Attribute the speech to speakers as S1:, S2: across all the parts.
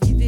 S1: chante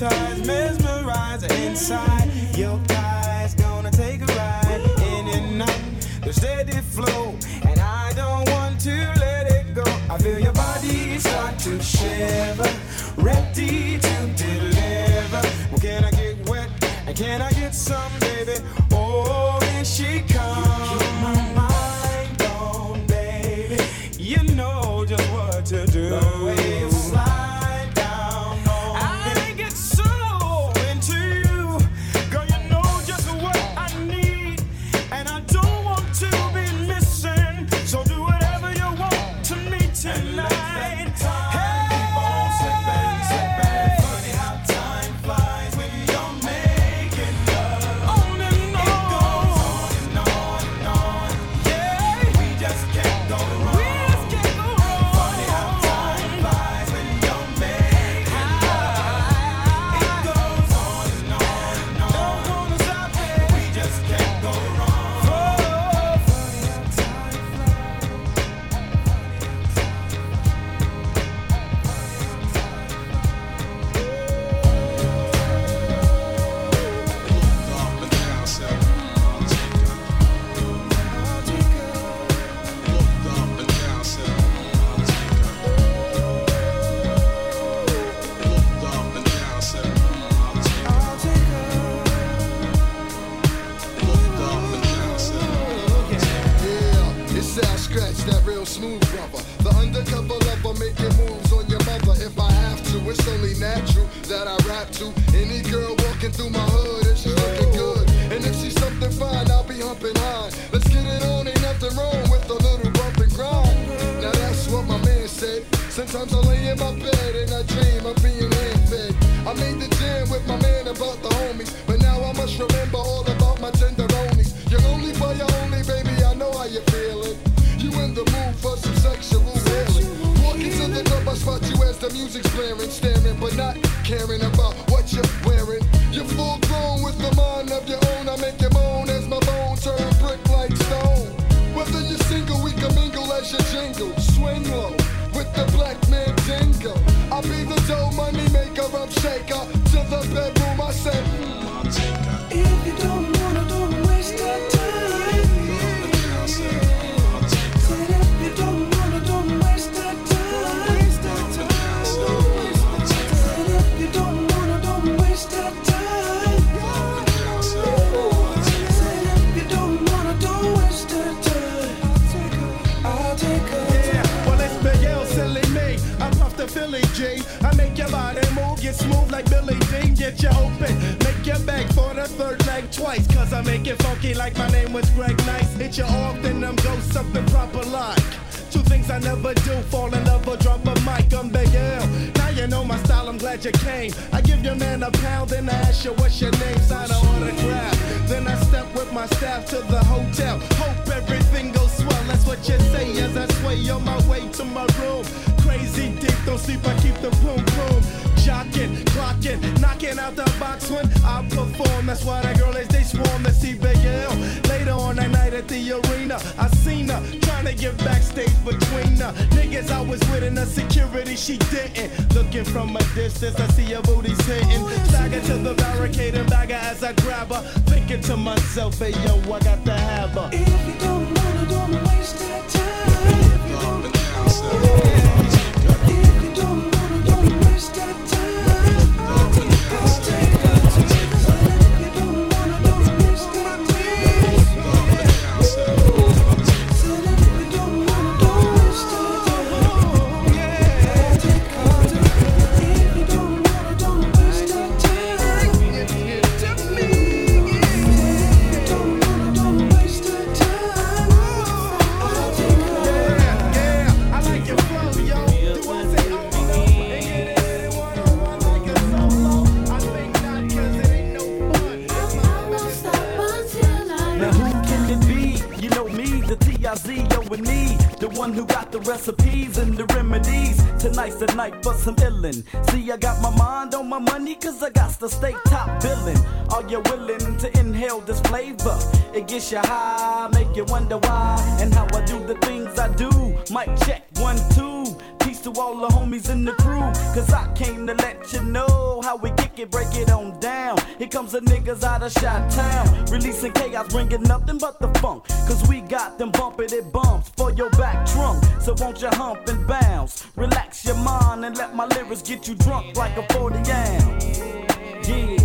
S2: hypnotized, mesmerized inside. Your eyes gonna take a ride in and out. The steady flow, and I don't want to let it go. I
S3: feel your body start to shiver, ready to
S4: deliver. Well, can I get wet? And can I get some, baby? Get you open, make your back for the third leg twice. Cause I make it funky like my name was Greg Nice. Hit you off, then I'm go something proper like. Two things I never do, fall in love or drop a mic. I'm Big. Now you know my style, I'm glad you came. I give your man a pound, then I ask you what's your name, sign an autograph. Then I step with my staff to the hotel. Hope everything goes swell, that's what you say as I sway on my way to my room. Crazy deep, don't sleep, I keep the boom boom. Jocking, clocking, knocking out the box when I perform. That's why the girl is they swarm to see Big L. Later on that night at the arena, I seen her trying to get backstage between her. Niggas I was with in the security, she didn't. Looking from a distance, I see her booty's hitting. Stagger to the barricade and bagger as I grab her. Thinking to myself, hey yo, I got to have her.
S3: If you don't wanna, don't waste your time.
S5: Gets you high, make you wonder why And how I do the things I do. Mic check, one, two. Peace to all the homies in the crew Cause I came to let you know How we kick it, break it on down. Here comes the niggas out of Shot Town Releasing chaos, bringing nothing but the funk Cause we got them bumping it bumps For your back trunk. So won't you hump and bounce? Relax your mind and let my lyrics get you drunk Like a 40 ounce. Yeah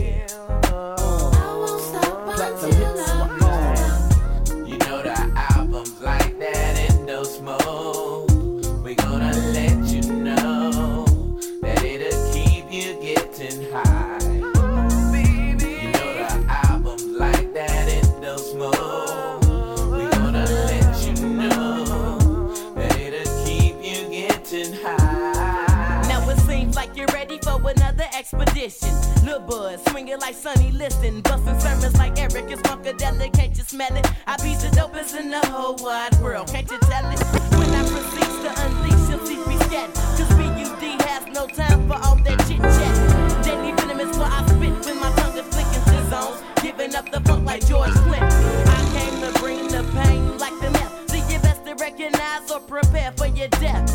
S6: Lil Bud, swinging like Sonny Liston, busting sermons like Eric is Funkadelic. Can't you smell it? I be the dopest in the whole wide world. Can't you tell it? When I proceed to unleash your CP scat, cause BUD has no time for all that chit chat. Deadly venom is what I spit when my tongue is flicking to zones, giving up the funk like George Clinton. I came to bring the pain like the meth. So you best to recognize or prepare for your death.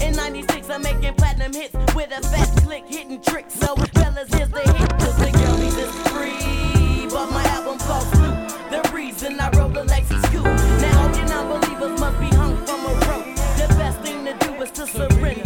S6: In 96, I'm making platinum hits with a fast click hitting tricks. So, fellas, here's the hit. Cause the girlies is free. But my album falls through. The reason I roll the Lexus scoop. Now, all you non-believers must be hung from a rope. The best thing to do is to surrender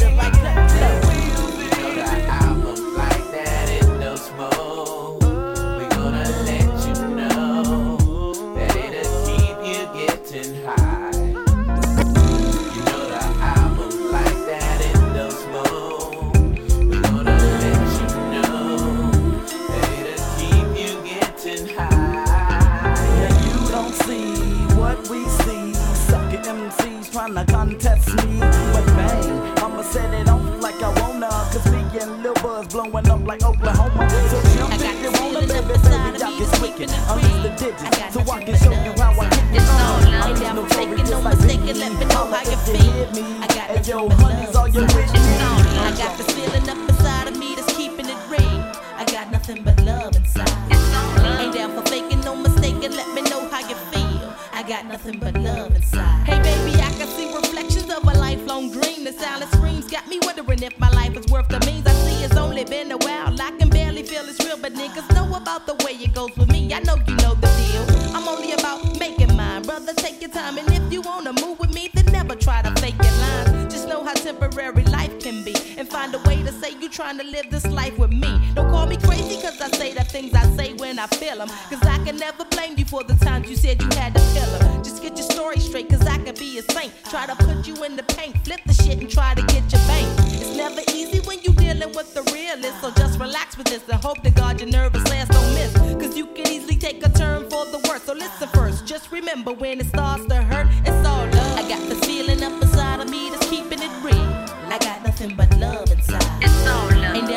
S7: live this life with me. Don't call me crazy, cause I say the things I say when I feel them. Cause I can never blame you for the times you said you had to kill 'em. Just get your story straight, cause I could be a saint. Try to put you in the paint, flip the shit and try to get your bank. It's never easy when you're dealing with the realist, so just relax with this and hope to God your nervous last don't miss. Cause you can easily take a turn for the worse. So listen first, just remember when it starts to hurt, it's all love. I got the feeling up inside of me that's keeping it real. I got nothing but love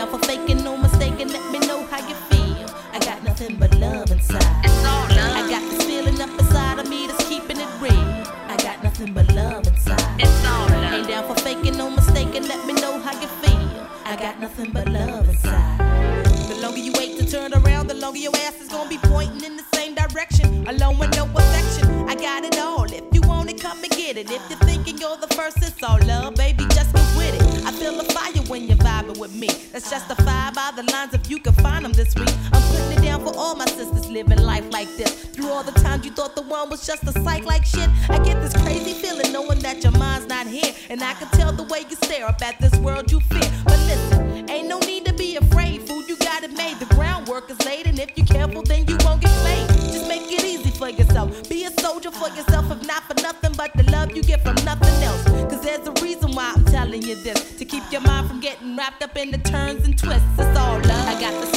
S7: down for faking, no mistaking. Let me know how you feel. I got nothing but love inside. It's all love. I got this feeling up inside of me that's keeping it real. I got nothing but love inside. It's all love. Ain't down for faking, no mistaking. Let me know how you feel. I got nothing but love inside. The longer you wait to turn around, the longer your ass is gonna be pointing in the same direction. Alone with no affection. I got it all. If you want it, come and get it. If you're thinking you're the first, it's all love, baby. With justified by the lines if you can find them this week. I'm putting it down for all my sisters living life like this. Through all the times you thought the one was just a psych like shit, I get this crazy feeling knowing that your mind's not here. And I can tell the way you stare up at this world you fear. But listen, ain't no need to be afraid, fool. You got it made. The groundwork is laid, and if you're careful, then you won't get played. Just make it easy for yourself. Be a soldier for yourself, if not for nothing but the love you get from nothing else. Cause there's a you this. To keep your mind from getting wrapped up in the turns and twists. It's all love. I got this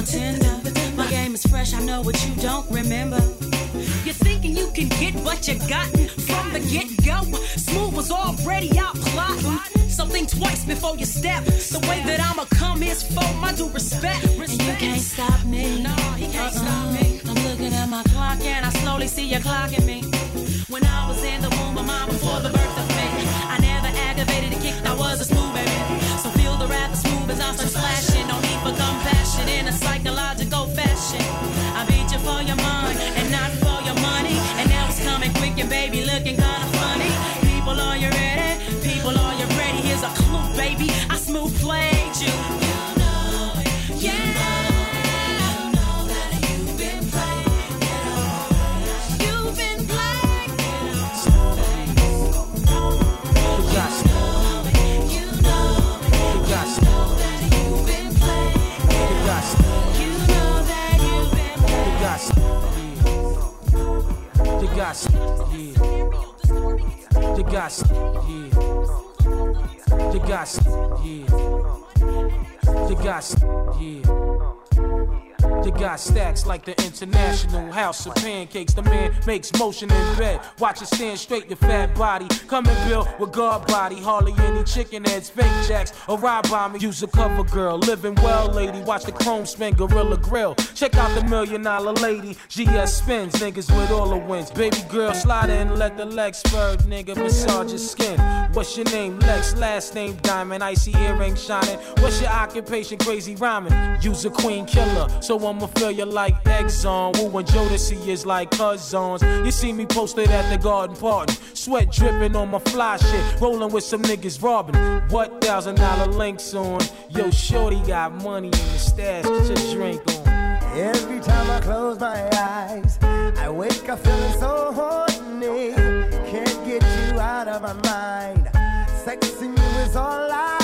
S3: a
S8: tender. My game is fresh, I know what you don't remember. You're thinking you can get what you gotten from the get go. Smooth was already out plotting. So think twice before you step. The way that I'ma come is for my due respect. And you can't stop me. No, he can't uh-uh. stop me. I'm looking at my clock and I slowly see you clocking me. When I was in the womb of mine before the birth of me, I never aggravated and kicked. I was a smooth baby. The as smooth as I start slashing. No need for compassion in a psychological fashion. I beat you for your mind and not for your money. And now it's coming quick and baby looking
S9: got, yeah. You got, yeah. You got, yeah. You got, yeah. You got stacks like the International House of Pancakes. The man makes motion in bed. Watch it stand straight, your fat body. Coming built with guard body. Hardly any chicken heads, fake jacks, or ride by me. Use a cover girl. Living well, lady. Watch the chrome spin, Gorilla Grill. Check out the million dollar lady. GS spins, niggas with all the wins. Baby girl, slide in, let the legs spur, nigga. Massage your skin. What's your name? Lex, last name Diamond. Icy earring shining. What's your occupation? Crazy rhyming. Use a queen killer. So I'ma feel you like Exxon. Wu and Jodeci is like cousins. You see me posted at the garden party. Sweat dripping on my fly shit. Rolling with some niggas robbing. What thousand dollar links on? Yo, Shorty got money in the stash. Your drink on.
S10: Every time I close my eyes, I wake up feeling so horny. Can't get you out of my mind. Sexing you is all I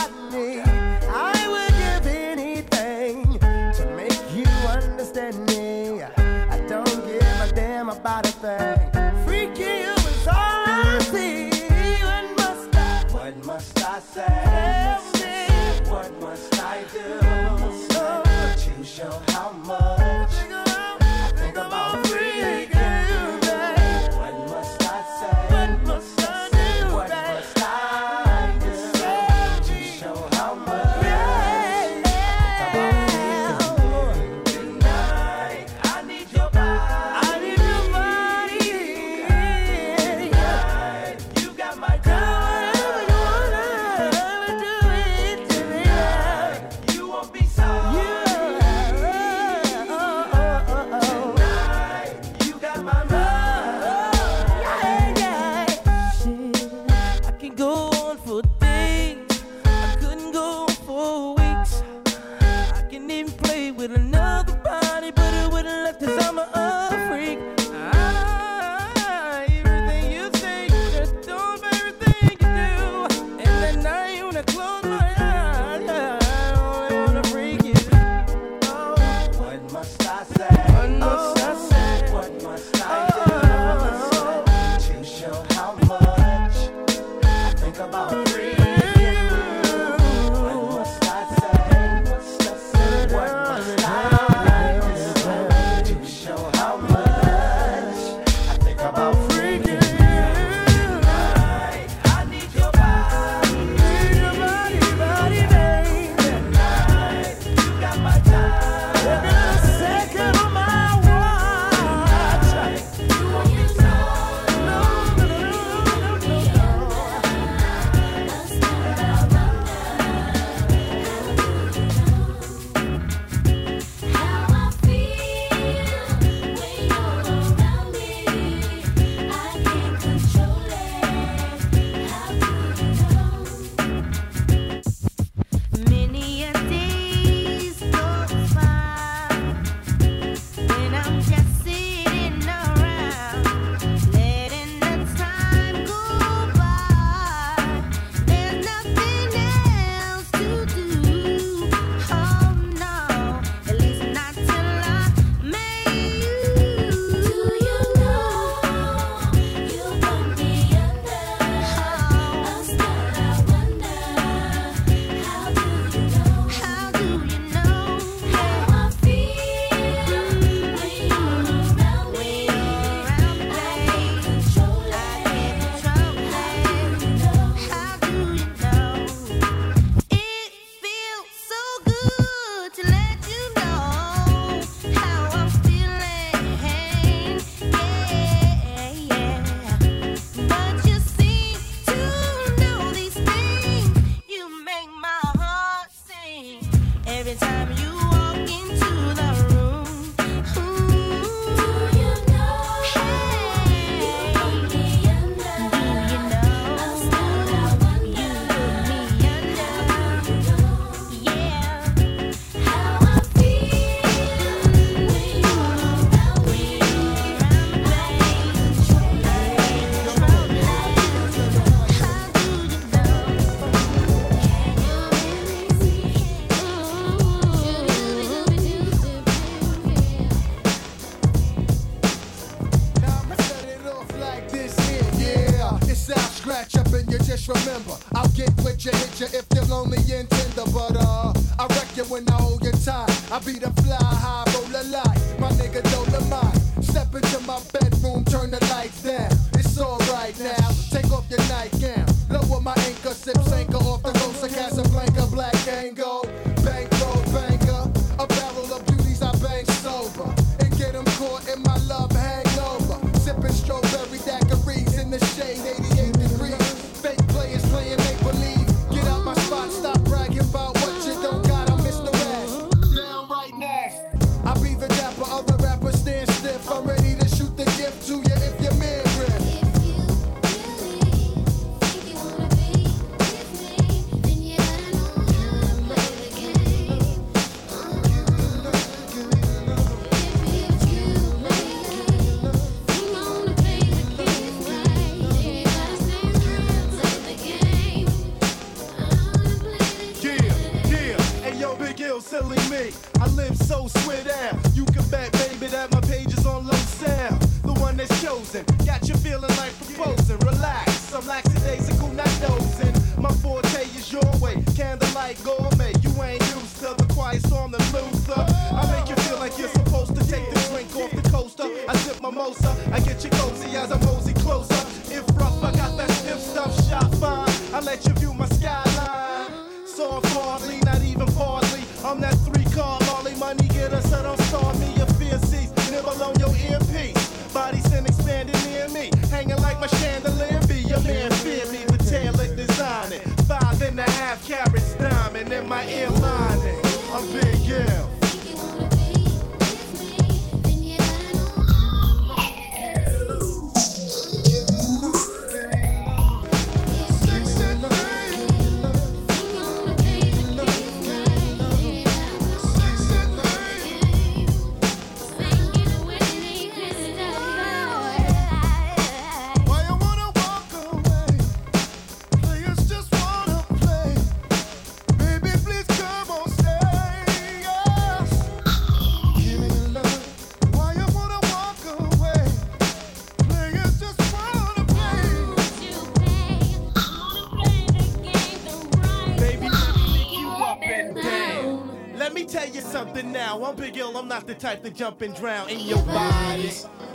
S11: I'm
S4: not the type to jump and drown in your body.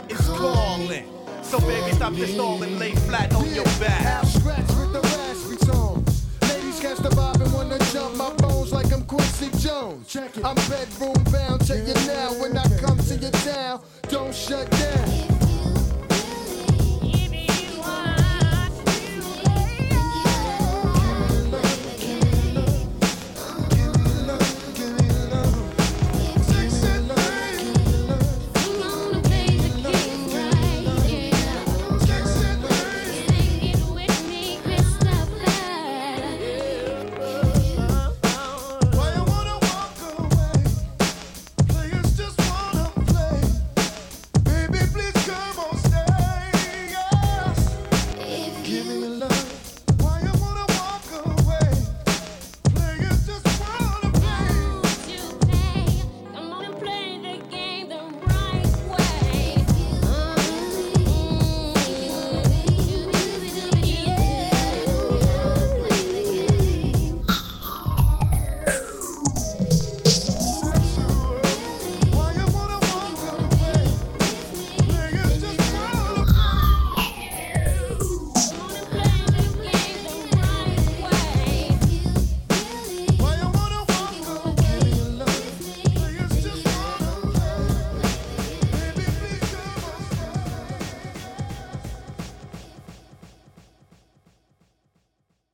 S4: It's calling. So baby, stop the stall and lay flat on your back.
S11: Half scratch with the raspy tone. Ladies catch the vibe and wanna jump my bones like I'm Quincy Jones. Check it. I'm bedroom bed.